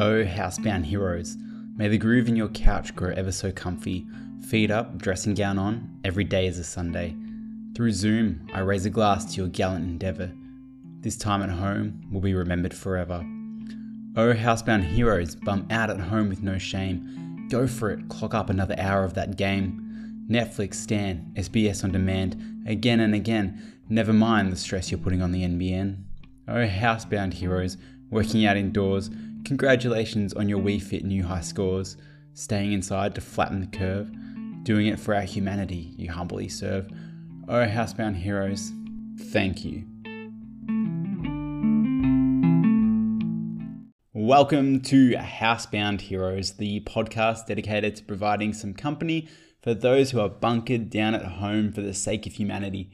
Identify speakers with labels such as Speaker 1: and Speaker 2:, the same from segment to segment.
Speaker 1: Oh, housebound heroes, may the groove in your couch grow ever so comfy. Feet up, dressing gown on, every day is a Sunday. Through Zoom, I raise a glass to your gallant endeavour. This time at home will be remembered forever. Oh, housebound heroes, bum out at home with no shame. Go for it, clock up another hour of that game. Netflix, Stan, SBS on demand, again and again. Never mind the stress you're putting on the NBN. Oh, housebound heroes, working out indoors. Congratulations on your Wii Fit new high scores. Staying inside to flatten the curve. Doing it for our humanity, you humbly serve. Oh, housebound heroes, thank you. Welcome to Housebound Heroes, the podcast dedicated to providing some company for those who are bunkered down at home for the sake of humanity,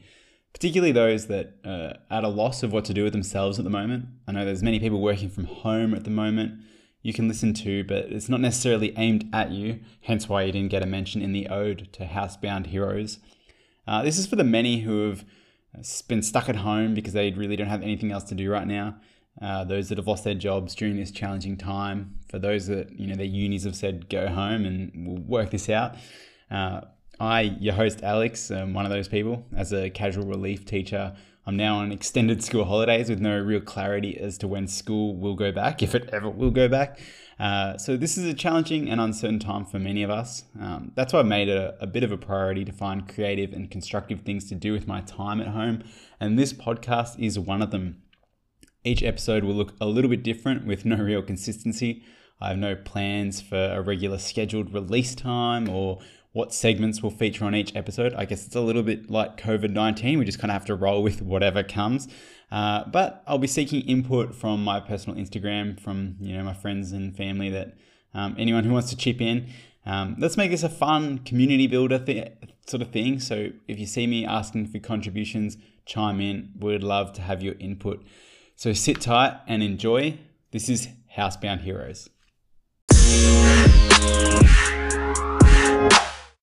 Speaker 1: particularly those that are at a loss of what to do with themselves at the moment. I know there's many people working from home at the moment you can listen to, but it's not necessarily aimed at you, hence why you didn't get a mention in the ode to Housebound Heroes. Uh, this is for the many who have been stuck at home because they really don't have anything else to do right now. Uh, those that have lost their jobs during this challenging time, for those that you know their unis have said go home and we'll work this out. Uh, I, your host Alex, am one of those people. As a casual relief teacher, I'm now on extended school holidays with no real clarity as to when school will go back, if it ever will go back. Uh, so this is a challenging and uncertain time for many of us. Um, that's why I've made it a, a, bit of a priority to find creative and constructive things to do with my time at home, and this podcast is one of them. Each episode will look a little bit different with no real consistency. I have no plans for a regular scheduled release time or what segments will feature on each episode. I guess it's a little bit like COVID 19. We just kind of have to roll with whatever comes. Uh, but I'll be seeking input from my personal Instagram, from you know my friends and family, that um, anyone who wants to chip in. Um, let's make this a fun community builder th- sort of thing. So if you see me asking for contributions, chime in. Would love to have your input. So sit tight and enjoy. This is Housebound Heroes.